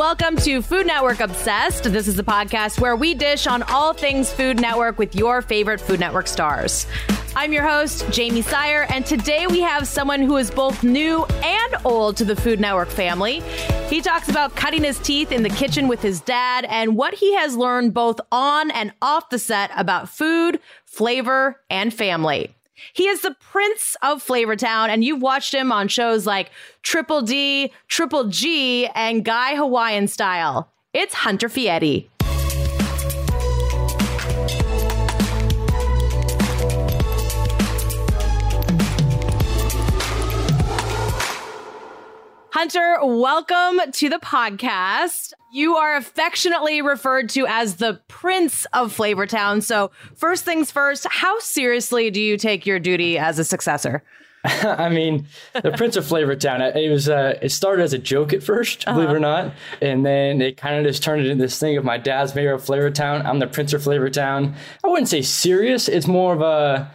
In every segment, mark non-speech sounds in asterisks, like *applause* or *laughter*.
welcome to Food Network Obsessed. This is a podcast where we dish on all things Food Network with your favorite Food Network stars. I'm your host, Jamie Sire, and today we have someone who is both new and old to the Food Network family. He talks about cutting his teeth in the kitchen with his dad and what he has learned both on and off the set about food, flavor, and family. He is the prince of Flavortown, and you've watched him on shows like Triple D, Triple G, and Guy Hawaiian Style. It's Hunter Fieri. Hunter, welcome to the podcast. You are affectionately referred to as the Prince of Flavortown. So, first things first, how seriously do you take your duty as a successor? *laughs* I mean, the Prince of Flavortown. It was. Uh, it started as a joke at 1st uh-huh. believe it or not, and then it kind of just turned into this thing of my dad's mayor of Flavortown. I'm the Prince of Flavortown. I wouldn't say serious. It's more of a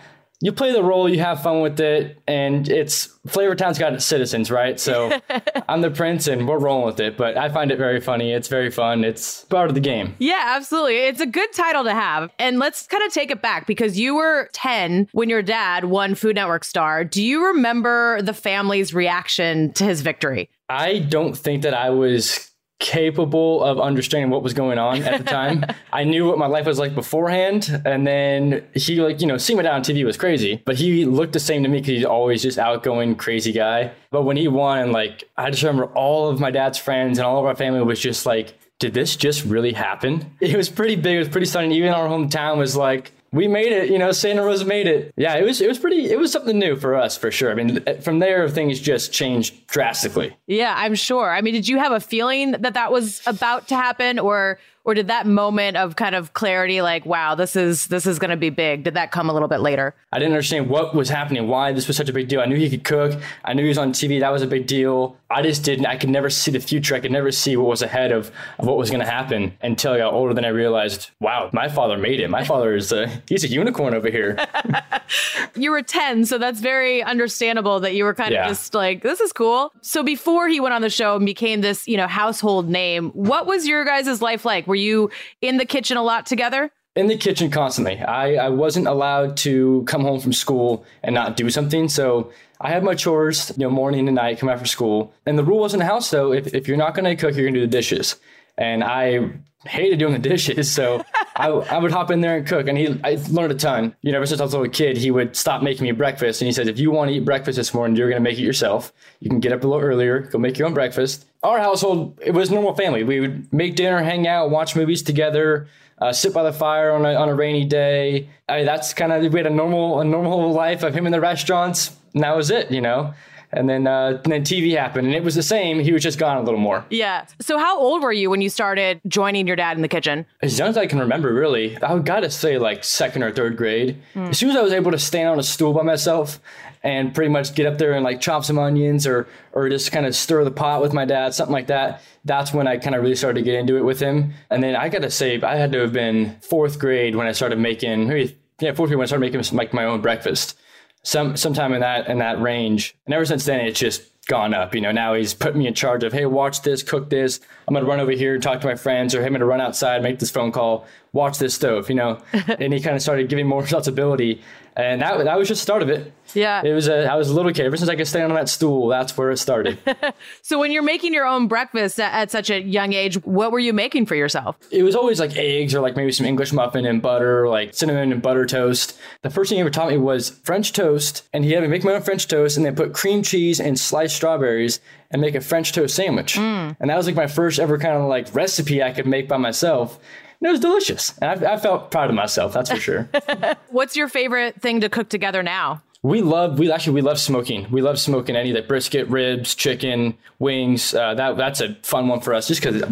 you play the role, you have fun with it, and it's Flavortown's got its citizens, right? So *laughs* I'm the prince, and we're rolling with it. But I find it very funny. It's very fun. It's part of the game. Yeah, absolutely. It's a good title to have. And let's kind of take it back because you were 10 when your dad won Food Network Star. Do you remember the family's reaction to his victory? I don't think that I was capable of understanding what was going on at the *laughs* time. I knew what my life was like beforehand. And then he like, you know, seeing my dad on TV was crazy, but he looked the same to me because he's always just outgoing, crazy guy. But when he won, like, I just remember all of my dad's friends and all of our family was just like, did this just really happen? *laughs* It was pretty big. It was pretty stunning. Even our hometown was like, we made it. You know, Santa Rosa made it. Yeah, it was it was pretty. It was something new for us for sure. I mean, from there things just changed drastically. Yeah, I'm sure. I mean, did you have a feeling that that was about to happen, or or did that moment of kind of clarity like wow this is this is going to be big did that come a little bit later? I didn't understand what was happening why this was such a big deal. I knew he could cook. I knew he was on tv that was a big deal. I just didn't i could never see the future. I could never see what was ahead of, of what was going to happen until i got older. Then i realized wow my father made it. My father is a he's a unicorn over here. *laughs* *laughs* You were 10 so that's very understandable that you were kind yeah. of just like this is cool. So before he went on the show and became this you know household name what was your guys' life like? Were were you in the kitchen a lot together? in the kitchen constantly. I, I wasn't allowed to come home from school and not do something. So I had my chores, you know, morning and night, come after school. And the rule was in the house though, if, if you're not gonna cook, you're gonna do the dishes. And I hated doing the *laughs* dishes. So I, I would hop in there and cook. And he, I learned a ton. You know, ever since I was a little kid, he would stop making me breakfast. And he said, if you want to eat breakfast this morning, you're going to make it yourself. You can get up a little earlier, go make your own breakfast our household, it was normal family. We would make dinner, hang out, watch movies together, uh, sit by the fire on a, on a rainy day. I mean, that's kind of we had a normal a normal life of him in the restaurants, and that was it, you know. And then uh, and then TV happened, and it was the same. He was just gone a little more. Yeah. So how old were you when you started joining your dad in the kitchen? As young as I can remember, really. I would gotta say like second or third grade. Mm. As soon as I was able to stand on a stool by myself and pretty much get up there and like chop some onions or or just kind of stir the pot with my dad, something like that. That's when I kind of really started to get into it with him. And then I got to say, I had to have been fourth grade when I started making maybe yeah fourth grade when I started making like my own breakfast. Some sometime in that in that range. And ever since then, it's just gone up. You know, now he's put me in charge of, hey, watch this, cook this. I'm gonna run over here and talk to my friends, or hey, gonna run outside, make this phone call, watch this stove. You know, *laughs* and he kind of started giving more responsibility and that that was just the start of it. Yeah, it was a I was a little kid. Ever since I could stand on that stool, that's where it started. *laughs* so when you're making your own breakfast at, at, such a young age, what were you making for yourself? It was always like eggs or like maybe some English muffin and butter, like cinnamon and butter toast. The first thing he ever taught me was French toast, and he had me make my own French toast and then put cream cheese and sliced strawberries and make a French toast sandwich. Mm. And that was like my first ever kind of like recipe I could make by myself it was delicious. And I, I felt proud of myself, that's for sure. *laughs* What's your favorite thing to cook together now? We love we actually we love smoking. We love smoking any like brisket, ribs, chicken, wings. Uh, that that's a fun one for us just because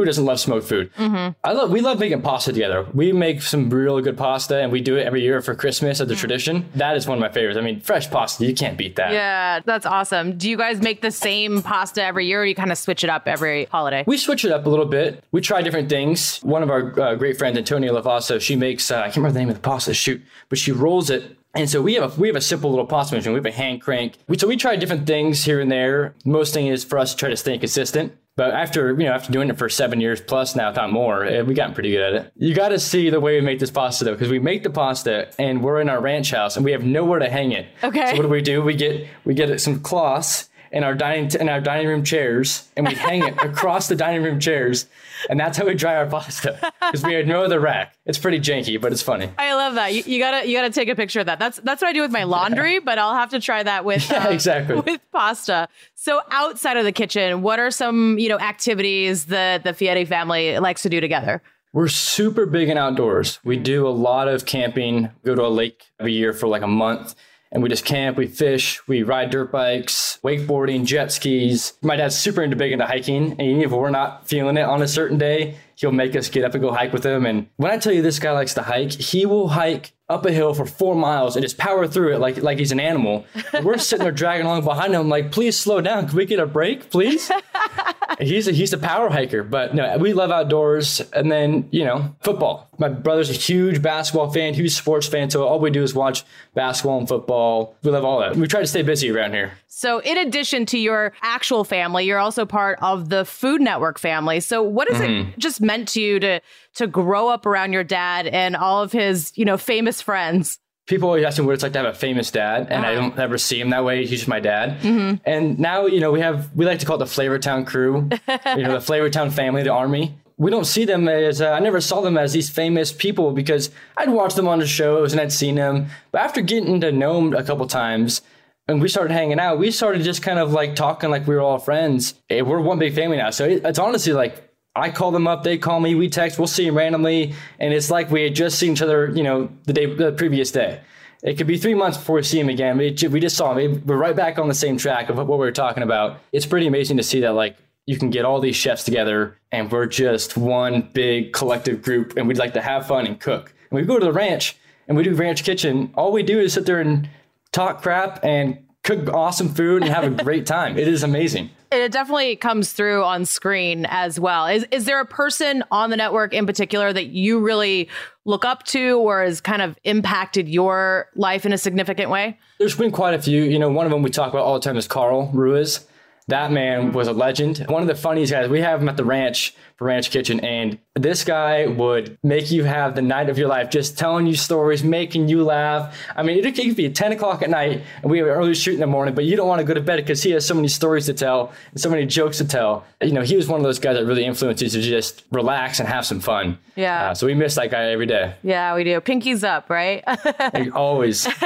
who doesn't love smoked food? Mm-hmm. I love we love making pasta together. We make some really good pasta, and we do it every year for Christmas as a mm. tradition. That is one of my favorites. I mean, fresh pasta, you can't beat that. Yeah, that's awesome. Do you guys make the same pasta every year, or you kind of switch it up every holiday? We switch it up a little bit. We try different things. One of our uh, great friends, Antonia Lofaso, she makes uh, I can't remember the name of the pasta. Shoot, but she rolls it and so we have a we have a simple little pasta machine. We have a hand crank. We, so we try different things here and there. Most thing is for us to try to stay consistent. But after you know after doing it for seven years plus now, if not more, eh, we gotten pretty good at it. You got to see the way we make this pasta though, because we make the pasta and we're in our ranch house and we have nowhere to hang it. Okay. So what do we do? We get we get some cloths in our dining t- in our dining room chairs and we hang it *laughs* across the dining room chairs and that's how we dry our pasta because we had no other rack it's pretty janky but it's funny I love that. You, you gotta you gotta take a picture of that. That's that's what I do with my laundry, but I'll have to try that with Yeah, uh, exactly. with pasta. So outside of the kitchen, what are some you know activities that the Fieri family likes to do together? we're super big in outdoors we do a lot of camping go to a lake every year for like a month and we just camp we fish we ride dirt bikes wakeboarding jet skis. My dad's super into big into hiking and even if we're not feeling it on a certain day he'll make us get up and go hike with him and when i tell you this guy likes to hike he will hike up a hill for four miles and just power through it like like he's an animal. We're sitting there dragging along behind him, like, please slow down. Can we get a break, please? *laughs* he's a, he's a power hiker, but no, we love outdoors. And then you know, football. My brother's a huge basketball fan, huge sports fan. So all we do is watch basketball and football. We love all that. We try to stay busy around here. So, in addition to your actual family, you're also part of the Food Network family. So, what has Mm-hmm. it just meant to you to to grow up around your dad and all of his, you know, famous friends? people always ask me what it's like to have a famous dad, and I don't ever see him that way. He's just my dad. And now, you know, we have we like to call it the Flavortown crew, *laughs* you know, the Flavortown family, the army. We don't see them as uh, I never saw them as these famous people because I'd watch them on the shows and I'd seen them, but after getting to know them a couple times. And we started hanging out. We started just kind of like talking like we were all friends. Eh, We're one big family now. So it, it's honestly like I call them up, they call me, we text, we'll see them randomly, and it's like we had just seen each other, you know, the day, the previous day. It could be three months before we see him again. We, we just saw him. We're right back on the same track of what we were talking about. It's pretty amazing to see that, like, you can get all these chefs together, and we're just one big collective group, and we'd like to have fun and cook. And we go to the ranch, and we do ranch kitchen. All we do is sit there and talk crap and cook awesome food and have a great time. It is amazing. It definitely comes through on screen as well. Is is there a person on the network in particular that you really look up to or has kind of impacted your life in a significant way? There's been quite a few. You know, one of them we talk about all the time is Carl Ruiz. That man was a legend. One of the funniest guys. We have him at the ranch Ranch Kitchen, and this guy would make you have the night of your life, just telling you stories, making you laugh. I mean, it could be 10 o'clock at night, and we have an early shoot in the morning, but you don't want to go to bed because he has so many stories to tell and so many jokes to tell. You know, he was one of those guys that really influenced you to just relax and have some fun. Yeah. Uh, so we miss that guy every day. Yeah, we do. Pinkies up, right? *laughs* Like, always. *laughs*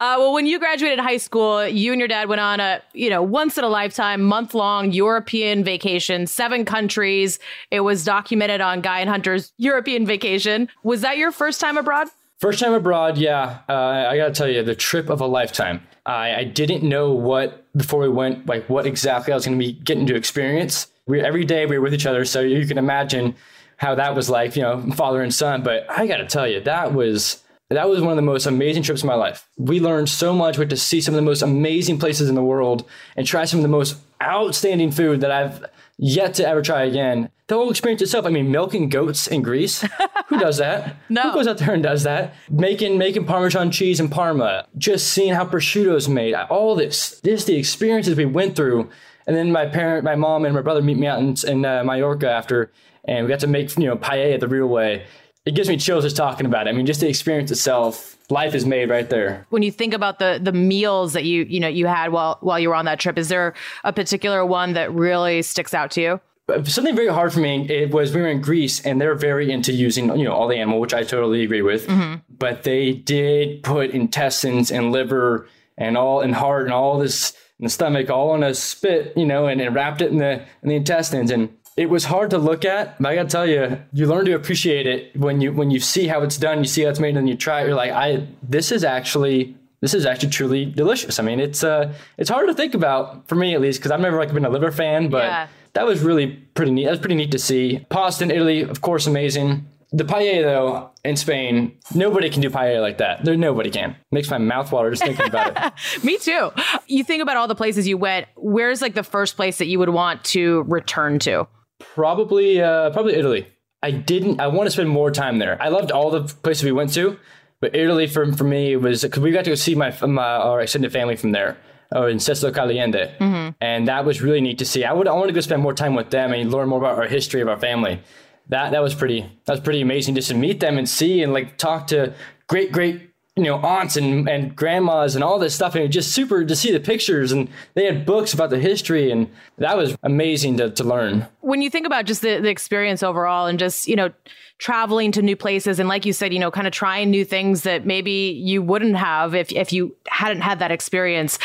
Uh, well, when you graduated high school, you and your dad went on a, you know, once in a lifetime, month long European vacation, seven countries. It was documented on Guy and Hunter's European vacation. Was that your first time abroad? First time abroad, yeah. Uh, I gotta tell you, the trip of a lifetime. I, I didn't know what before we went, like what exactly I was gonna be getting to experience. We every day we were with each other, so you can imagine how that was like, you know, father and son. But I gotta tell you, that was that was one of the most amazing trips of my life. We learned so much. We had to see some of the most amazing places in the world and try some of the most outstanding food that I've yet to ever try again. The whole experience itself, I mean, milking goats in Greece. Who does that? *laughs* No. Who goes out there and does that? Making making Parmesan cheese in Parma. Just seeing how prosciutto is made. All this, this the experiences we went through. And then my parent, my mom, and my brother meet me out in, in uh, Mallorca after, and we got to make you know paella the real way. It gives me chills just talking about it. I mean, just the experience itself. Life is made right there. When you think about the the meals that you you know you had while while you were on that trip, is there a particular one that really sticks out to you? Uh, something very hard for me it was we were in Greece and they're very into using you know all the animal, which I totally agree with. Mm-hmm. But they did put intestines and liver and all and heart and all this in the stomach all on a spit, you know, and, and wrapped it in the in the intestines and it was hard to look at, but I gotta tell you, you learn to appreciate it when you when you see how it's done, you see how it's made, and you try it. You're like, I this is actually this is actually truly delicious. I mean, it's uh it's hard to think about for me at least because I've never like been a liver fan, but Yeah. that was really pretty neat. That was pretty neat to see. Pasta in Italy, of course, amazing. The paella though in Spain, nobody can do paella like that. There, nobody can. Makes my mouth water just thinking about it. *laughs* Me too. You think about all the places you went. Where's like the first place that you would want to return to? Probably, uh, probably Italy. I didn't. I want to spend more time there. I loved all the places we went to, but Italy for for me was because we got to go see my, my our extended family from there. or in Cecil Caliente. Mm-hmm. And that was really neat to see. I would I want to go spend more time with them and learn more about our history of our family. That that was pretty that was pretty amazing just to meet them and see and like talk to great great you know aunts and, and grandmas and all this stuff and it was just super to see the pictures and they had books about the history and that was amazing to, to learn when you think about just the, the experience overall and just you know traveling to new places and like you said you know kind of trying new things that maybe you wouldn't have if, if you hadn't had that experience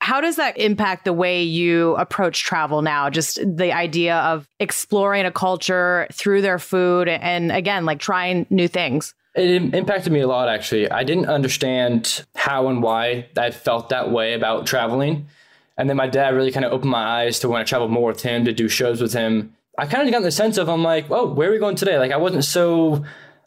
how does that impact the way you approach travel now? Just the idea of exploring a culture through their food and again, like trying new things. It impacted me a lot, actually. I didn't understand how and why I felt that way about traveling. And then my dad really kind of opened my eyes to when I traveled more with him to do shows with him. I kind of got the sense of, I'm like, oh, where are we going today? Like, I wasn't so,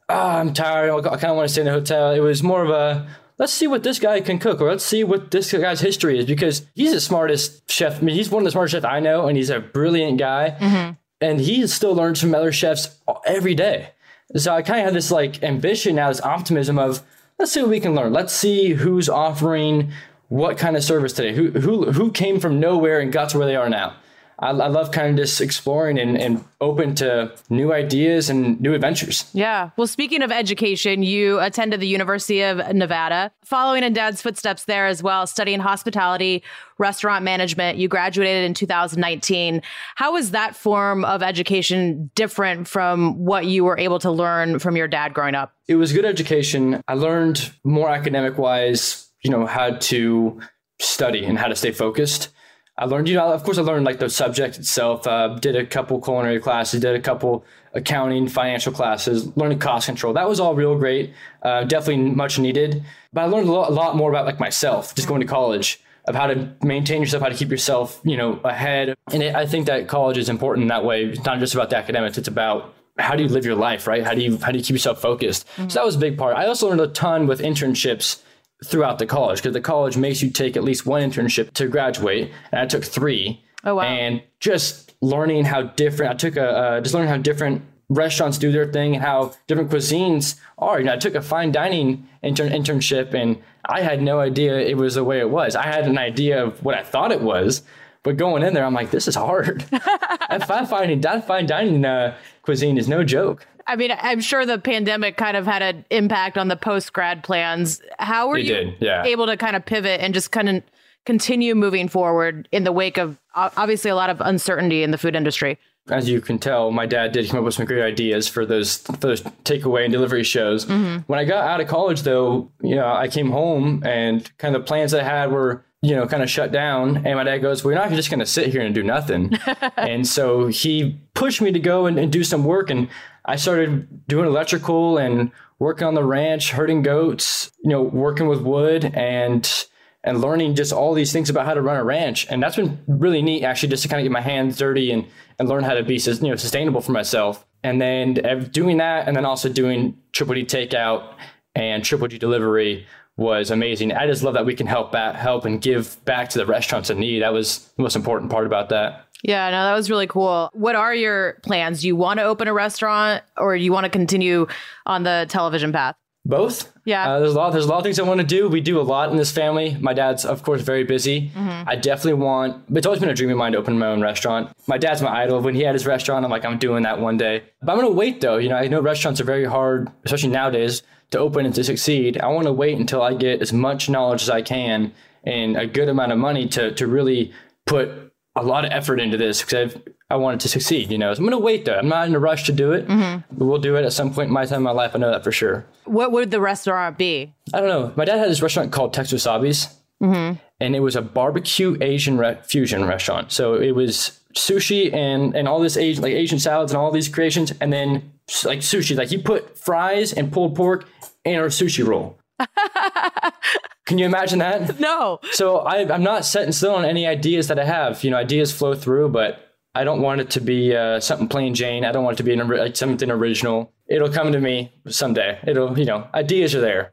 oh, I'm tired. I kind of want to stay in the hotel. It was more of a, let's see what this guy can cook or let's see what this guy's history is because he's the smartest chef. I mean, he's one of the smartest chefs I know and he's a brilliant guy. Mm-hmm. And he still learns from other chefs every day. So I kind of have this like ambition now, this optimism of let's see what we can learn. Let's see who's offering what kind of service today. Who who who came from nowhere and got to where they are now. I, I love kind of just exploring and, and open to new ideas and new adventures. Yeah. Well, speaking of education, you attended the University of Nevada, following in dad's footsteps there as well, studying hospitality, restaurant management. You graduated in 2019. How was that form of education different from what you were able to learn from your dad growing up? It was good education. I learned more academic wise, you know, how to study and how to stay focused. I learned, you know, of course, I learned like the subject itself. Uh, did a couple culinary classes, did a couple accounting, financial classes, learning cost control. That was all real great. Uh, definitely much needed. But I learned a lot, a lot more about like myself, just going to college, of how to maintain yourself, how to keep yourself, you know, ahead. And it, I think that college is important in that way. It's not just about the academics; it's about how do you live your life, right? How do you how do you keep yourself focused? Mm-hmm. So that was a big part. I also learned a ton with internships throughout the college because the college makes you take at least one internship to graduate, and I took three. Oh wow! And just learning how different I took a uh, just learning how different restaurants do their thing, and how different cuisines are. You know, I took a fine dining intern- internship, and I had no idea it was the way it was. I had an idea of what I thought it was, but going in there, I'm like, this is hard. *laughs* that fine dining, that fine dining uh, cuisine is no joke. I mean, I'm sure the pandemic kind of had an impact on the post grad plans. How were it you did, yeah. able to kind of pivot and just kind of continue moving forward in the wake of obviously a lot of uncertainty in the food industry? As you can tell, my dad did come up with some great ideas for those for those takeaway and delivery shows. Mm-hmm. When I got out of college, though, you know, I came home and kind of the plans I had were you know, kind of shut down. And my dad goes, We're not just going to sit here and do nothing. *laughs* and so he pushed me to go and, and, do some work. And I started doing electrical and working on the ranch, herding goats, you know, working with wood and and learning just all these things about how to run a ranch. And that's been really neat, actually, just to kind of get my hands dirty and, and learn how to be you know sustainable for myself. And then doing that, and then also doing triple D takeout and triple D delivery was amazing. I just love that we can help back, help and give back to the restaurants in need. That was the most important part about that. Yeah, no, that was really cool. What are your plans? Do you want to open a restaurant or do you want to continue on the television path? Both. Yeah. Uh, there's a lot. There's a lot of things I want to do. We do a lot in this family. My dad's, of course, very busy. Mm-hmm. I definitely want. It's always been a dream of mine to open my own restaurant. My dad's my idol. When he had his restaurant, I'm like, I'm doing that one day. But I'm gonna wait though. You know, I know restaurants are very hard, especially nowadays to open and to succeed, I want to wait until I get as much knowledge as I can and a good amount of money to to really put a lot of effort into this because I want it to succeed. You know, so I'm going to wait though. I'm not in a rush to do it, mm-hmm. but we'll do it at some point in my time in my life. I know that for sure. What would the restaurant be? I don't know. My dad had this restaurant called Texas Wasabi's, mm-hmm. and it was a barbecue Asian re- fusion restaurant. So it was sushi and and all this Asian like Asian salads and all these creations, and then like sushi. Like he put fries and pulled pork in our sushi roll. *laughs* Can you imagine that? *laughs* No. So I, I'm not set in stone on any ideas that I have. You know, ideas flow through, but I don't want it to be uh, something plain Jane. I don't want it to be an, like something original. It'll come to me someday. It'll, you know, ideas are there.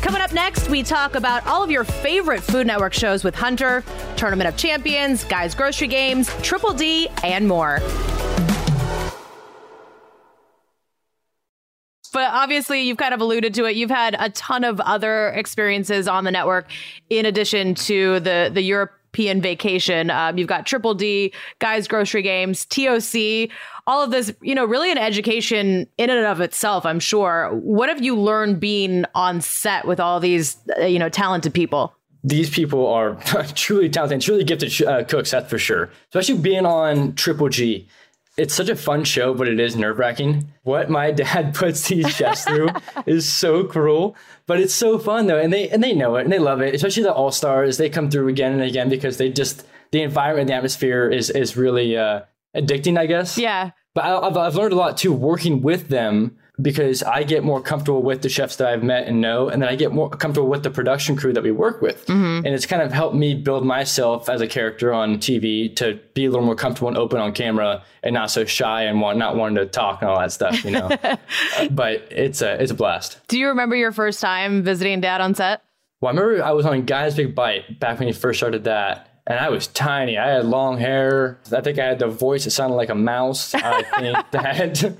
Coming up next, we talk about all of your favorite Food Network shows with Hunter, Tournament of Champions, Guys Grocery Games, Triple D, and more. But obviously, you've kind of alluded to it. You've had a ton of other experiences on the network in addition to the the European vacation. Um, you've got Triple D, Guys Grocery Games, TOC, all of this, you know, really an education in and of itself, I'm sure. What have you learned being on set with all these, uh, you know, talented people? these people are *laughs* truly talented, truly gifted uh, cooks, that's for sure. Especially being on Triple G. It's such a fun show, but it is nerve wracking. What my *laughs* dad puts these chefs through is so cruel, but it's so fun though, and they and they know it and they love it. Especially the all stars, they come through again and again because they just the environment, and the atmosphere is is really uh, addicting, I guess. Yeah. But I, I've I've learned a lot too working with them because I get more comfortable with the chefs that I've met and know, and then I get more comfortable with the production crew that we work with. Mm-hmm. And it's kind of helped me build myself as a character on TV to be a little more comfortable and open on camera and not so shy and want not wanting to talk and all that stuff, you know. *laughs* but it's a it's a blast. Do you remember your first time visiting dad on set? Well, I remember I was on Guy's Big Bite back when he first started that. And I was tiny. I had long hair. I think I had the voice that sounded like a mouse. I think *laughs* that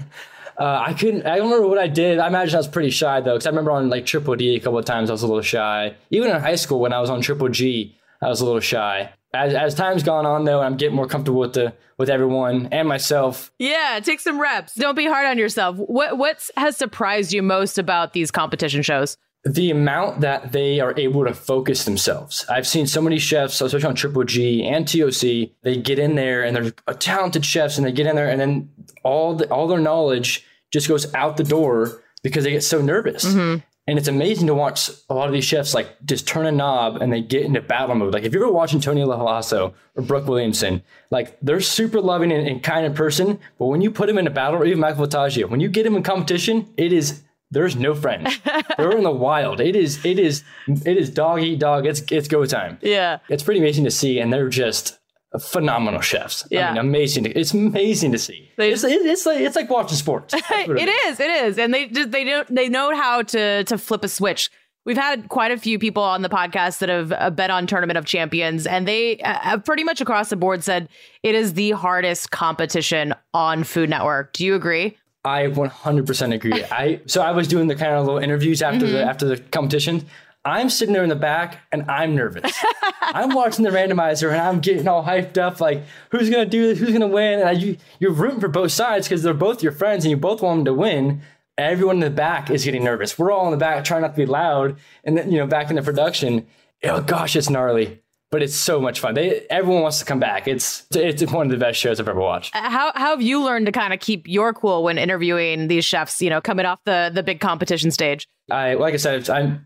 uh, I couldn't. I don't remember what I did. I imagine I was pretty shy though, because I remember on like Triple D a couple of times I was a little shy. Even in high school when I was on Triple G, I was a little shy. As, as time's gone on though, I'm getting more comfortable with the with everyone and myself. Yeah, take some reps. Don't be hard on yourself. What what has surprised you most about these competition shows? The amount that they are able to focus themselves. I've seen so many chefs, especially on Triple G and TOC, they get in there and they're talented chefs and they get in there and then all the, all their knowledge just goes out the door because they get so nervous. Mm-hmm. And it's amazing to watch a lot of these chefs like just turn a knob and they get into battle mode. Like if you're ever watching Tony Lofaso or Brooke Williamson, like they're super loving and, and kind of person, but when you put them in a battle, or even Michael Voltaggio, when you get them in competition, it is there's no friends. We're in the wild. It is it is it is dog eat dog. It's it's go time. Yeah. It's pretty amazing to see and they're just phenomenal chefs. Yeah. I mean, amazing. To, it's amazing to see. They, it's, it's like it's like watching sports. *laughs* it, it is. It is. And they just they don't they know how to to flip a switch. We've had quite a few people on the podcast that have uh, bet on Tournament of Champions, and they uh, have pretty much across the board said it is the hardest competition on Food Network. Do you agree? I 100% agree. *laughs* I so I was doing the kind of little interviews after mm-hmm. the after the competition. I'm sitting there in the back and I'm nervous. *laughs* I'm watching the randomizer and I'm getting all hyped up, like who's gonna do this, who's gonna win, and I, you you're rooting for both sides because they're both your friends and you both want them to win. Everyone in the back is getting nervous. We're all in the back trying not to be loud, and then you know back in the production, oh gosh, it's gnarly but it's so much fun. They everyone wants to come back. It's it's one of the best shows I've ever watched. Uh, how how have you learned to kind of keep your cool when interviewing these chefs? You know, coming off the the big competition stage. I like I said, I'm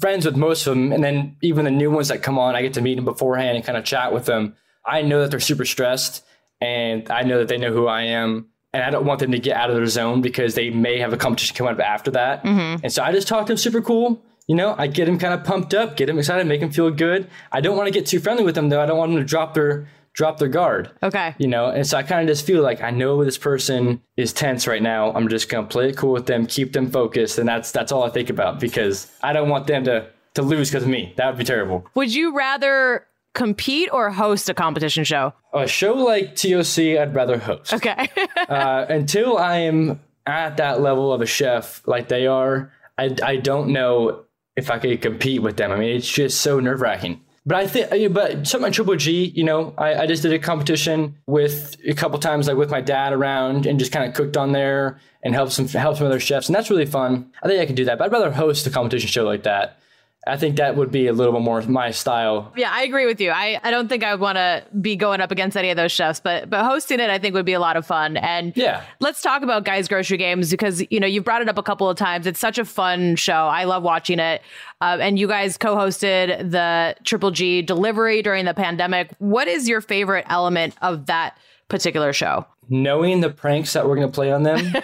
friends with most of them, and then even the new ones that come on, I get to meet them beforehand and kind of chat with them. I know that they're super stressed, and I know that they know who I am. And I don't want them to get out of their zone because they may have a competition coming up after that. Mm-hmm. And so I just talk to them super cool you know, I get him kind of pumped up, get him excited, make him feel good. I don't want to get too friendly with them though. I don't want them to drop their drop their guard. Okay. You know, and so I kind of just feel like I know this person is tense right now. I'm just gonna play it cool with them, keep them focused, and that's that's all I think about because I don't want them to to lose because of me. That would be terrible. Would you rather compete or host a competition show? A show like TOC, I'd rather host. Okay. *laughs* uh, until I am at that level of a chef like they are, I, I don't know if I could compete with them. I mean, it's just so nerve wracking. But I think, but something Triple G, you know, I, I just did a competition with a couple times, like with my dad around, and just kind of cooked on there and helped some help some other chefs, and that's really fun. I think I could do that, but I'd rather host a competition show like that I think that would be a little bit more my style. Yeah, I agree with you. I, I don't think I would want to be going up against any of those chefs, but but hosting it I think would be a lot of fun. And yeah, let's talk about Guys Grocery Games because you know you've brought it up a couple of times. It's such a fun show. I love watching it. Uh, and you guys co-hosted the Triple G delivery during the pandemic. What is your favorite element of that particular show? knowing the pranks that we're going to play on them *laughs*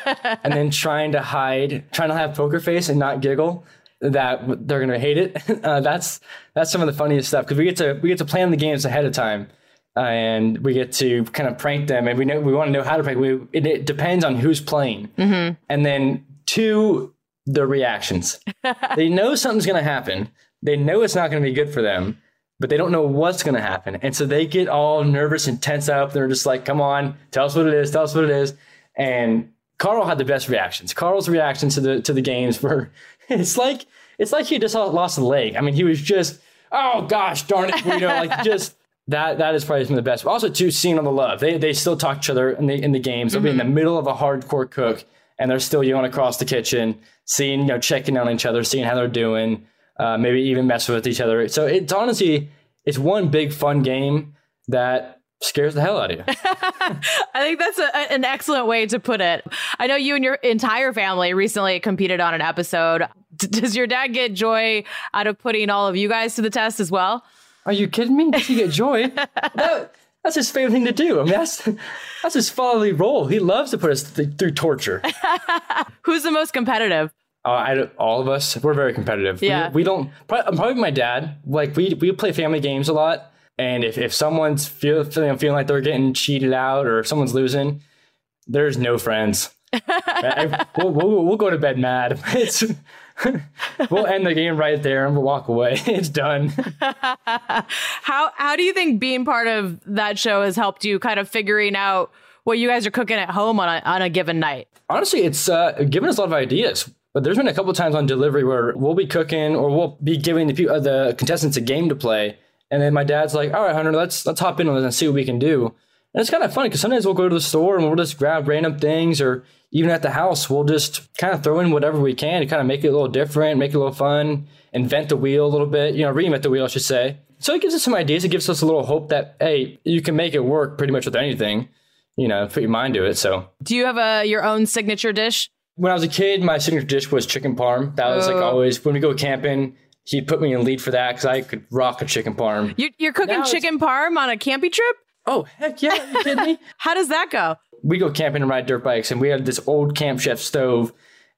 and then trying to hide trying to have poker face and not giggle that they're gonna hate it. *laughs* Uh, that's that's some of the funniest stuff because we get to we get to plan the games ahead of time, uh, and we get to kind of prank them, and we know we want to know how to prank. We it, it depends on who's playing, mm-hmm. and then two the reactions. *laughs* they know something's gonna happen. They know it's not gonna be good for them, but they don't know what's gonna happen, and so they get all nervous and tense up. They're just like, "Come on, tell us what it is. Tell us what it is," and Carl had the best reactions. Carl's reactions to the to the games were *laughs* it's like it's like he just lost a leg. I mean, he was just oh gosh darn it, you know, like just *laughs* that that is probably some of the best. Also, too, seeing on the love. They they still talk to each other in the in the games. They'll mm-hmm. be in the mm-hmm. middle of a hardcore cook, and they're still yelling across the kitchen, seeing you know checking on each other, seeing how they're doing, uh, maybe even messing with each other. So it's honestly it's one big fun game that scares the hell out of you. *laughs* I think that's a, an excellent way to put it. I know you and your entire family recently competed on an episode. D- does your dad get joy out of putting all of you guys to the test as well? Are you kidding me? Does he get joy? *laughs* that, that's his favorite thing to do. I mean, that's that's his fatherly role. He loves to put us th- through torture. *laughs* Who's the most competitive? Uh, I, all of us, we're very competitive. Yeah. We, we don't. Probably my dad. Like we we play family games a lot, and if, if someone's feel, feeling feeling like they're getting cheated out or if someone's losing, there's no friends. *laughs* we'll, we'll, we'll, go to bed mad. *laughs* It's we'll end the game right there and we'll walk away. *laughs* It's done. how how do you think being part of that show has helped you kind of figuring out what you guys are cooking at home on a, on a given night? Honestly, it's uh, given us a lot of ideas. But there's been a couple times on delivery where we'll be cooking or we'll be giving the uh, the contestants a game to play, and then my dad's like, "All right, Hunter, let's let's hop in on this and see what we can do." And it's kind of funny because sometimes we'll go to the store and we'll just grab random things, or even at the house, we'll just kind of throw in whatever we can to kind of make it a little different, make it a little fun, invent the wheel a little bit, you know, reinvent the wheel, I should say. So it gives us some ideas. It gives us a little hope that, hey, you can make it work pretty much with anything, you know, put your mind to it. So, do you have a your own signature dish? When I was a kid, my signature dish was chicken parm. That was oh. like always when we go camping. He'd put me in lead for that because I could rock a chicken parm. You're, you're cooking now chicken parm on a camping trip? Oh heck yeah! Are you kidding me? *laughs* How does that go? We go camping and ride dirt bikes, and we had this old Camp Chef stove,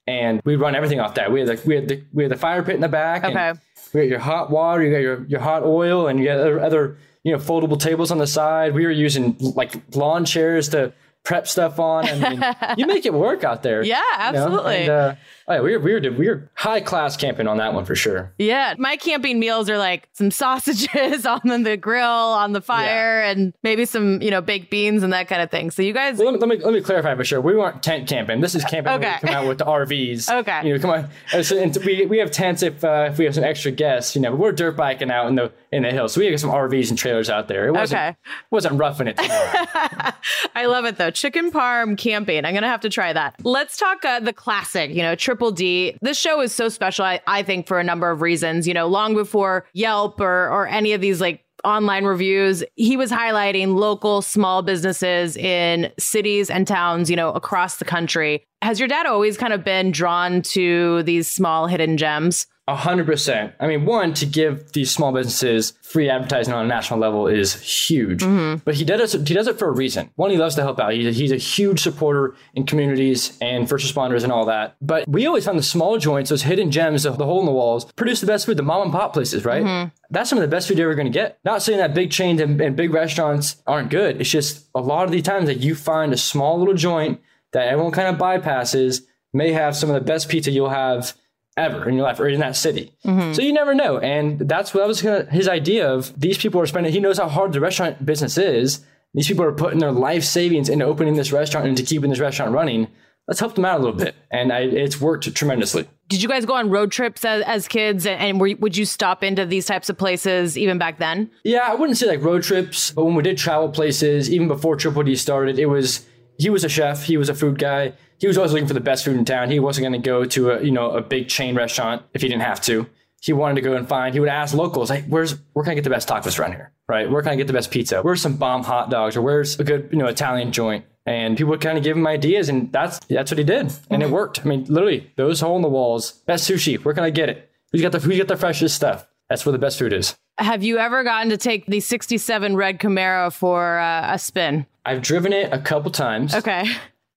and we run everything off that. We had the we had the we had the fire pit in the back. Okay. we got your hot water, you got your your hot oil, and you got other, other you know foldable tables on the side. We were using like lawn chairs to prep stuff on. I mean, *laughs* you make it work out there. Yeah, absolutely. You know? and, uh, Oh, yeah, we were, we were, we were high class camping on that one for sure. Yeah. My camping meals are like some sausages *laughs* on the grill, on the fire, yeah. and maybe some, you know, baked beans and that kind of thing. So you guys. Well, let, me, let, me, let me clarify for sure. We weren't tent camping. This is camping okay. come out with the RVs. *laughs* Okay. You know, come on. And so, and we, we have tents if, uh, if we have some extra guests, you know, but we're dirt biking out in the, in the hills. So we have some RVs and trailers out there. It wasn't, okay. wasn't roughing it. *laughs* I love it though. Chicken parm camping. I'm going to have to try that. Let's talk uh, the classic, you know, Triple D. This show is so special, I, I think, for a number of reasons. You know, long before Yelp or, or any of these like online reviews, he was highlighting local small businesses in cities and towns, you know, across the country. Has your dad always kind of been drawn to these small hidden gems? A hundred percent. I mean, one to give these small businesses free advertising on a national level is huge. Mm-hmm. But he does it. He does it for a reason. One, he loves to help out. He's a, he's a huge supporter in communities and first responders and all that. But we always found the small joints, those hidden gems, the, the hole in the walls, produce the best food. The mom and pop places, right? Mm-hmm. That's some of the best food you're ever going to get. Not saying that big chains and, and big restaurants aren't good. It's just a lot of the times that you find a small little joint that everyone kind of bypasses may have some of the best pizza you'll have ever in your life or in that city. Mm-hmm. So you never know. And that's what that was gonna, his idea of these people are spending, he knows how hard the restaurant business is. These people are putting their life savings into opening this restaurant and to keeping this restaurant running. Let's help them out a little bit. And I, it's worked tremendously. Did you guys go on road trips as, as kids? And, and were, would you stop into these types of places even back then? Yeah, I wouldn't say like road trips, but when we did travel places, even before Triple D started, it was, he was a chef, he was a food guy he was always looking for the best food in town. He wasn't going to go to a you know a big chain restaurant if he didn't have to. He wanted to go and find. He would ask locals, like, "Where's where can I get the best tacos around here? Right? Where can I get the best pizza? Where's some bomb hot dogs? Or where's a good you know Italian joint?" And people would kind of give him ideas, and that's that's what he did, and it worked. I mean, literally, those hole in the walls, best sushi. Where can I get it? Who's got the who's got the freshest stuff? That's where the best food is. Have you ever gotten to take the '67 red Camaro for uh, a spin? I've driven it a couple times. Okay.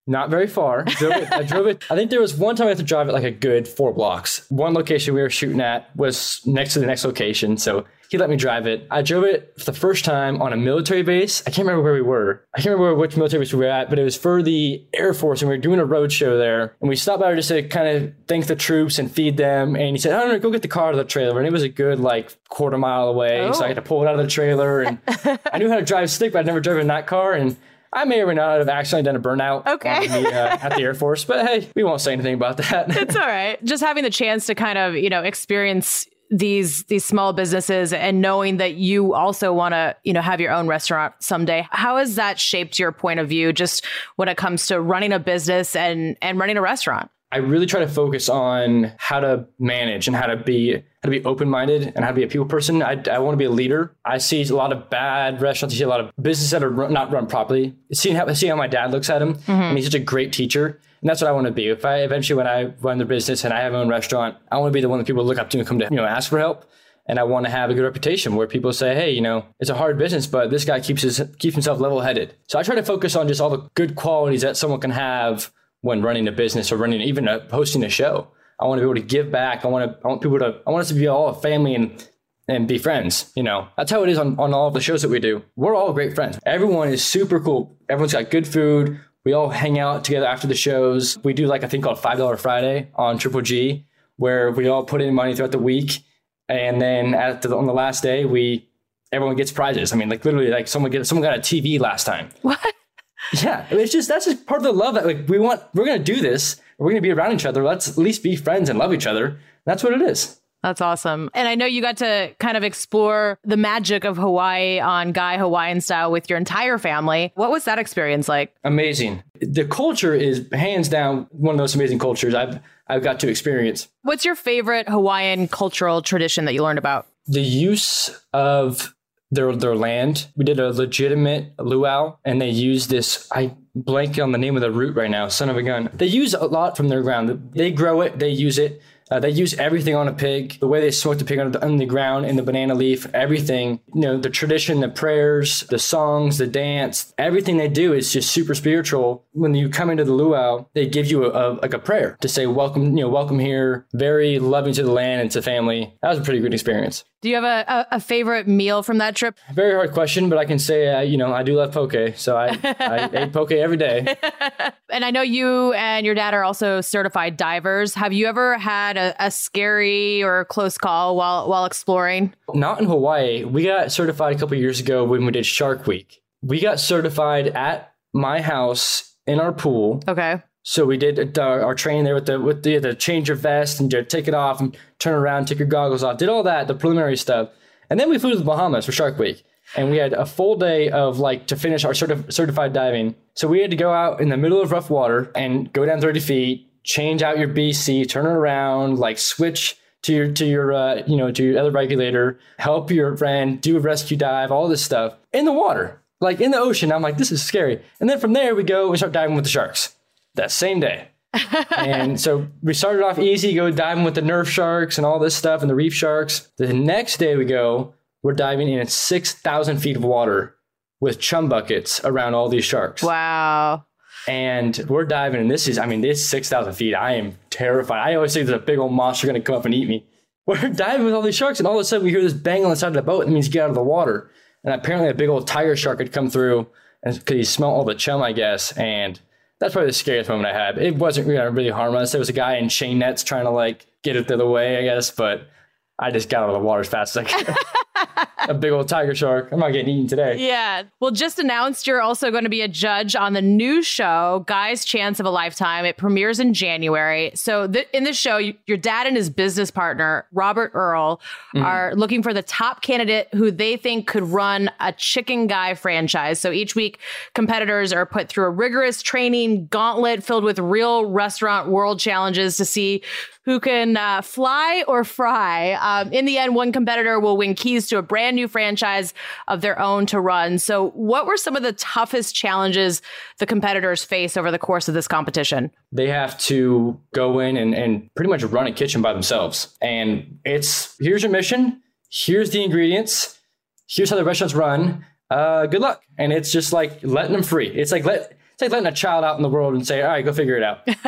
Not very far. Drove it, I drove it. I think there was one time I had to drive it like a good four blocks. One location we were shooting at was next to the next location, so he let me drive it. I drove it for the first time on a military base. I can't remember where we were. I can't remember which military base we were at, but it was for the Air Force, and we were doing a road show there. And we stopped by just to kind of thank the troops and feed them. And he said, "I don't know, go get the car to the trailer." And it was a good like quarter mile away, oh. so I oh. had to pull it out of the trailer. And *laughs* I knew how to drive stick, but I'd never driven that car. And I may or may not have accidentally done a burnout Okay. the, uh, at the Air Force, but hey, we won't say anything about that. *laughs* It's all right. Just having the chance to kind of, you know, experience these these small businesses and knowing that you also want to, you know, have your own restaurant someday. How has that shaped your point of view just when it comes to running a business and and running a restaurant? I really try to focus on how to manage and how to be how to be open minded and how to be a people person. I, I want to be a leader. I see a lot of bad restaurants. I see a lot of businesses that are run, not run properly. Seeing how see how my dad looks at him, and mm-hmm. he's such a great teacher. And that's what I want to be. If I eventually, when I run the business and I have my own restaurant, I want to be the one that people look up to and come to, you know, ask for help. And I want to have a good reputation where people say, "Hey, you know, it's a hard business, but this guy keeps his keeps himself level headed." So I try to focus on just all the good qualities that someone can have when running a business or running even a, hosting a show. I want to be able to give back. I want to I want people to I want us to be all a family and and be friends. You know, that's how it is on, on all of the shows that we do. We're all great friends. Everyone is super cool. Everyone's got good food. We all hang out together after the shows. We do like a thing called Five Dollar Friday on Triple G, where we all put in money throughout the week, and then at the, on the last day, we everyone gets prizes. I mean, like literally, like someone get someone got a TV last time. What? Yeah, it's just that's just part of the love that like we want. We're gonna do this. We're gonna be around each other. Let's at least be friends and love each other. That's what it is. That's awesome. And I know you got to kind of explore the magic of Hawaii on Guy Hawaiian style with your entire family. What was that experience like? Amazing. The culture is hands down one of those amazing cultures I've I've got to experience. What's your favorite Hawaiian cultural tradition that you learned about? The use of their their land. We did a legitimate luau, and they used this. I blank on the name of the root right now. Son of a gun. They use a lot from their ground. They grow it. They use it. Uh, they use everything on a pig. The way they smoke the pig on the, on the ground in the banana leaf, everything. You know, the tradition, the prayers, the songs, the dance, everything they do is just super spiritual. When you come into the luau, they give you a, a like a prayer to say welcome. You know, welcome here. Very loving to the land and to family. That was a pretty good experience. Do you have a, a, a favorite meal from that trip? Very hard question, but I can say, uh, you know, I do love poke, so I, *laughs* I ate poke every day. *laughs* And I know you and your dad are also certified divers. Have you ever had a, a scary or a close call while while exploring? Not in Hawaii. We got certified a couple years ago when we did Shark Week. We got certified at my house in our pool. Okay. So we did our, our training there with the with the, the change your vest and take it off and turn around, take your goggles off. Did all that, the preliminary stuff, and then we flew to the Bahamas for Shark Week. And we had a full day of like to finish our certi- certified diving. So we had to go out in the middle of rough water and go down 30 feet, change out your BC, turn it around, like switch to your to your uh, you know to your other regulator, help your friend do a rescue dive, all this stuff in the water, like in the ocean. I'm like, this is scary. And then from there we go we start diving with the sharks that same day. and *laughs* so we started off easy, go diving with the nurse sharks and all this stuff and the reef sharks. The next day we go, we're diving in 6,000 feet of water with chum buckets around all these sharks. Wow. And we're diving, and this is, I mean, this 6,000 feet, I am terrified. I always think there's a big old monster going to come up and eat me. *laughs* We're diving with all these sharks, and all of a sudden we hear this bang on the side of the boat. That means get out of the water. And apparently a big old tiger shark had come through because he smelled all the chum, I guess. And that's probably the scariest moment I had. It wasn't really, really harm us. There was a guy in chain nets trying to like get it the other way, I guess, but I just got out of the water as fast as I could. *laughs* a big old tiger shark. I'm not getting eaten today. Yeah. Well, just announced you're also going to be a judge on the new show, Guy's Chance of a Lifetime. It premieres in January. So, th- in this show, you, your dad and his business partner, Robert Earl, mm. are looking for the top candidate who they think could run a Chicken Guy franchise. So, each week, competitors are put through a rigorous training gauntlet filled with real restaurant world challenges to see who can uh, fly or fry. Um, in the end, one competitor will win keys to a brand new franchise of their own to run. So, what were some of the toughest challenges the competitors face over the course of this competition? They have to go in and, and pretty much run a kitchen by themselves. And it's here's your mission, here's the ingredients, here's how the restaurants run. Uh, good luck. And it's just like letting them free. It's like let it's like letting a child out in the world and say, all right, go figure it out. *laughs*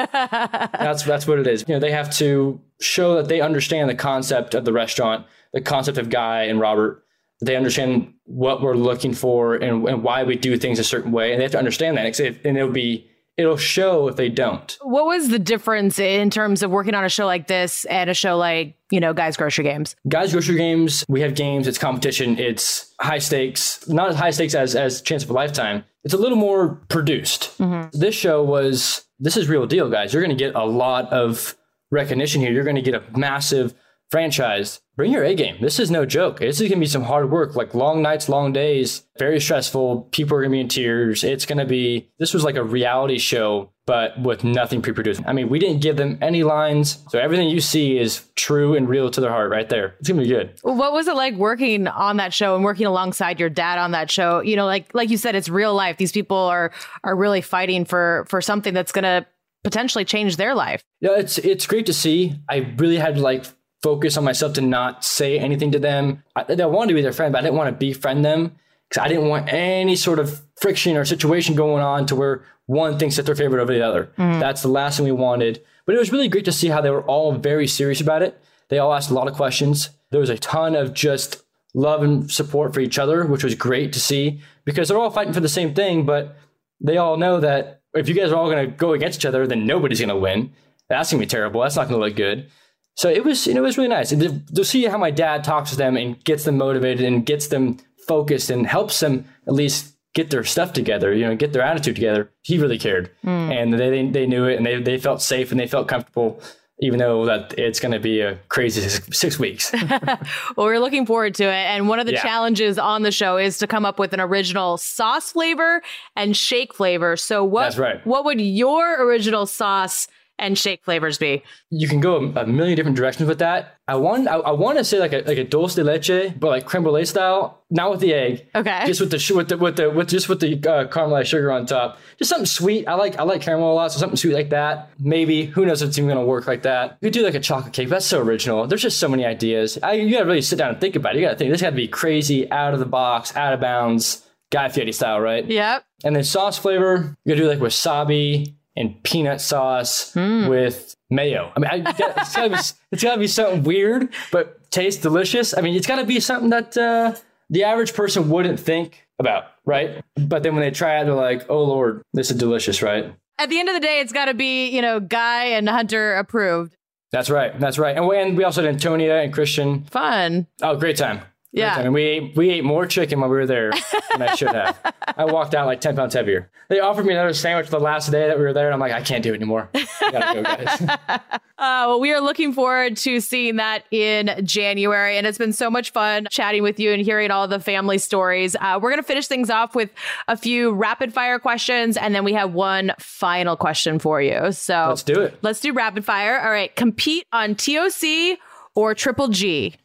that's that's what it is. You know, they have to show that they understand the concept of the restaurant, the concept of Guy and Robert. They understand what we're looking for and, and why we do things a certain way, and they have to understand that. And it'll be it'll show if they don't. What was the difference in terms of working on a show like this and a show like, you know, Guys Grocery Games? Guys Grocery Games, we have games, it's competition, it's high stakes, not as high stakes as, as Chance of a Lifetime. It's a little more produced. Mm-hmm. This show was, this is real deal, guys. You're going to get a lot of recognition here. You're going to get a massive franchise, bring your A game. This is no joke. This is going to be some hard work, like long nights, long days, very stressful. People are going to be in tears. It's going to be, this was like a reality show, but with nothing pre produced. I mean, we didn't give them any lines. So everything you see is true and real to their heart right there. It's going to be good. What was it like working on that show and working alongside your dad on that show? You know, like, like you said, it's real life. These people are, are really fighting for, for something that's going to potentially change their life. Yeah, it's it's great to see. I really had like focus on myself to not say anything to them. I, I wanted to be their friend, but I didn't want to befriend them because I didn't want any sort of friction or situation going on to where one thinks that they're favorite over the other. Mm. That's the last thing we wanted. But it was really great to see how they were all very serious about it. They all asked a lot of questions. There was a ton of just love and support for each other, which was great to see because they're all fighting for the same thing, but they all know that if you guys are all going to go against each other, then nobody's going to win. That's going to be terrible. That's not going to look good. So it was, you know, it was really nice to, to see how my dad talks to them and gets them motivated and gets them focused and helps them at least get their stuff together, you know, get their attitude together. He really cared, mm. and they they knew it, and they they felt safe and they felt comfortable. Even though that it's going to be a crazy six, six weeks. *laughs* well, we're looking forward to it. And one of the yeah. challenges on the show is to come up with an original sauce flavor and shake flavor. So what? Right. What would your original sauce and shake flavors be? You can go a million different directions with that. I want I, I want to say like a like a dulce de leche, but like creme brulee style, not with the egg. Okay. Just with the with the with the with just with the uh, caramelized sugar on top. Just something sweet. I like I like caramel a lot, so something sweet like that. Maybe who knows if it's even gonna work like that. You could do like a chocolate cake. That's so original. There's just so many ideas. I, you gotta really sit down and think about it. You gotta think this got to be crazy, out of the box, out of bounds. Guy Fieri style, right? Yep. And then sauce flavor, you gotta do like wasabi, and peanut sauce mm. with mayo. I mean, I, it's, gotta be, it's gotta be something weird, but tastes delicious. I mean, it's gotta be something that uh, the average person wouldn't think about, right? But then when they try it, they're like, "Oh Lord, this is delicious," right? At the end of the day, it's got to be you know Guy and Hunter approved. That's right. That's right. And we, and we also had Antonia and Christian. Fun. Oh, great time. Yeah. And we ate, we ate more chicken while we were there than I should have. *laughs* I walked out like 10 pounds heavier. They offered me another sandwich the last day that we were there, and I'm like, I can't do it anymore. go, guys. *laughs* uh, well, we are looking forward to seeing that in January, and it's been so much fun chatting with you and hearing all the family stories. Uh, we're going to finish things off with a few rapid fire questions, and then we have one final question for you. So let's do it. Let's do rapid fire. All right. Compete on TOC or Triple G?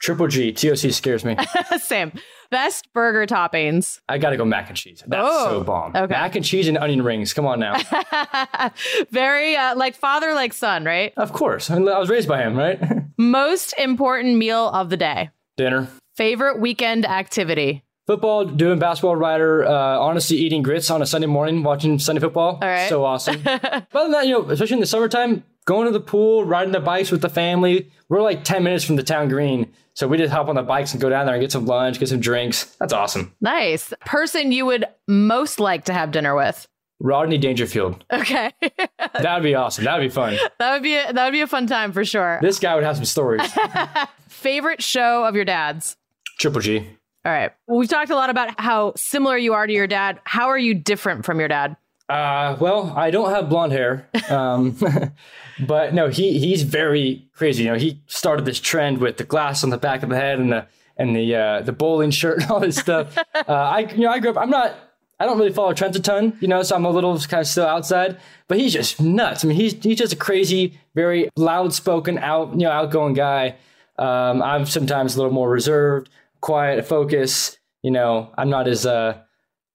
Triple G. TOC scares me. *laughs* Same. Best burger toppings. I gotta go mac and cheese. That's oh, so bomb. Okay. Mac and cheese and onion rings. Come on now. *laughs* Very uh, like father, like son, right? Of course. I, was raised by him, right? *laughs* Most important meal of the day. Dinner. Favorite weekend activity. Football, doing basketball rider, uh, honestly eating grits on a Sunday morning, watching Sunday football. All right. So awesome. but other than that, you know, especially in the summertime, going to the pool, riding the bikes with the family. We're like 10 minutes from the town green. So we just hop on the bikes and go down there and get some lunch, get some drinks. That's awesome. Nice. Person you would most like to have dinner with? Rodney Dangerfield. Okay. *laughs* That'd be awesome. That'd be fun. That would be a, that would be a fun time for sure. This guy would have some stories. *laughs* Favorite show of your dad's? Triple G. All right. Well, we've talked a lot about how similar you are to your dad. How are you different from your dad? Uh, well, I don't have blonde hair. Um, *laughs* but no, he he's very crazy. You know, he started this trend with the glass on the back of the head and the and the uh, the bowling shirt and all this stuff. *laughs* uh, I you know I grew up. I'm not. I don't really follow trends a ton, you know, so I'm a little kind of still outside. But he's just nuts. I mean, he's he's just a crazy, very loud spoken, out you know, outgoing guy. Um, I'm sometimes a little more reserved, quiet, focus. You know, I'm not as uh,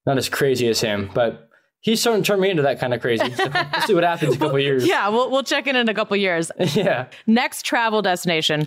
not as crazy as him, but he's starting to turn me into that kind of crazy. So we'll *laughs* see what happens in a couple years. Yeah, we'll we'll check in in a couple years. *laughs* yeah. Next travel destination.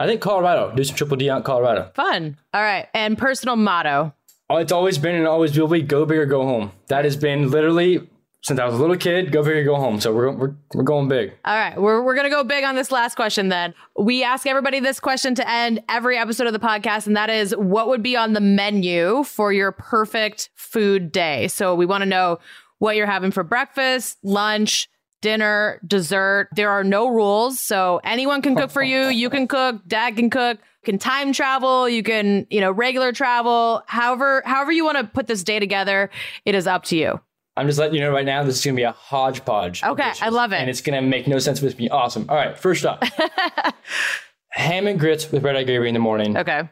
I think Colorado. Do some triple D out Colorado. Fun. All right. And personal motto. Oh, it's always been and always will be go big or go home. That has been literally since I was a little kid, go big or go home. So we're, we're, we're going big. All right. We're, we're going to go big on this last question then. We ask everybody this question to end every episode of the podcast, and that is what would be on the menu for your perfect food day? So we want to know what you're having for breakfast, lunch, dinner, dessert. There are no rules. So anyone can cook for you. You can cook, dad can cook, you can time travel, you can, you know, regular travel. However, however you want to put this day together, it is up to you. I'm just letting you know right now, this is going to be a hodgepodge. Okay, I love it. And it's going to make no sense, but it's going to be awesome. All right, first up *laughs* ham and grits with red eye gravy in the morning Okay.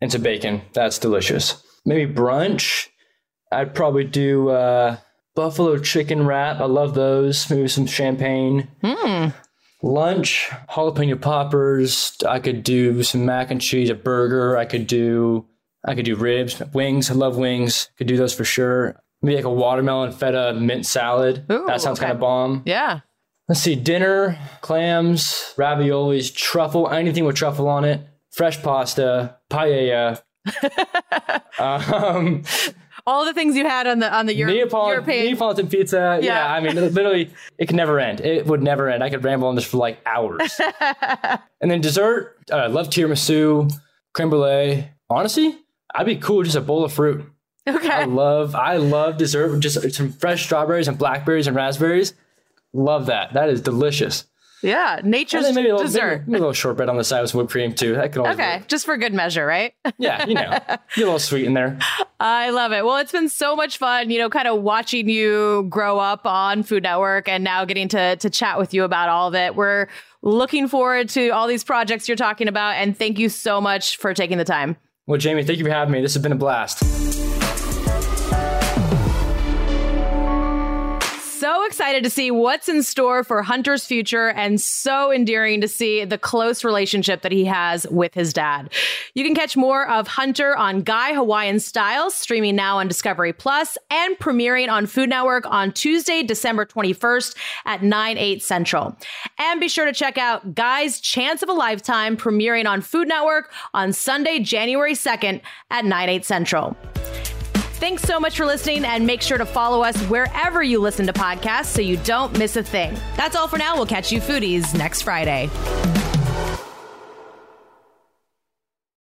and some bacon. That's delicious. Maybe brunch. I'd probably do uh, buffalo chicken wrap. I love those. Maybe some champagne. Hmm. Lunch, jalapeno poppers. I could do some mac and cheese, a burger. I could do I could do ribs, wings. I love wings. Could do those for sure. Maybe like a watermelon feta mint salad. Ooh, that sounds okay. kind of bomb. Yeah. Let's see, dinner, clams, raviolis, truffle, anything with truffle on it, fresh pasta, paella. *laughs* um, All the things you had on the on the Euro- Neapolitan, European. Neapolitan pizza. Yeah. Yeah. I mean, literally, it could never end. It would never end. I could ramble on this for like hours. *laughs* and then dessert, uh, I love tiramisu, creme brulee. Honestly, I'd be cool just a bowl of fruit. I love, I love dessert just some fresh strawberries and blackberries and raspberries. Love that. That is delicious. Yeah. Nature's maybe a little, dessert. maybe, maybe a little shortbread on the side with some whipped cream too. That could always Okay. work. Just for good measure, right? Yeah, you know, *laughs* get a little sweet in there. I love it. Well, it's been so much fun, you know, kind of watching you grow up on Food Network and now getting to to chat with you about all of it. We're looking forward to all these projects you're talking about and thank you so much for taking the time. Well, Jamie, thank you for having me. This has been a blast. So excited to see what's in store for Hunter's future and so endearing to see the close relationship that he has with his dad. You can catch more of Hunter on Guy Hawaiian Styles, streaming now on Discovery Plus and premiering on Food Network on Tuesday, December 21st at 9, 8 Central. And be sure to check out Guy's Chance of a Lifetime, premiering on Food Network on Sunday, January 2nd at 9, 8 Central. Thanks so much for listening and make sure to follow us wherever you listen to podcasts so you don't miss a thing. That's all for now. We'll catch you foodies next Friday.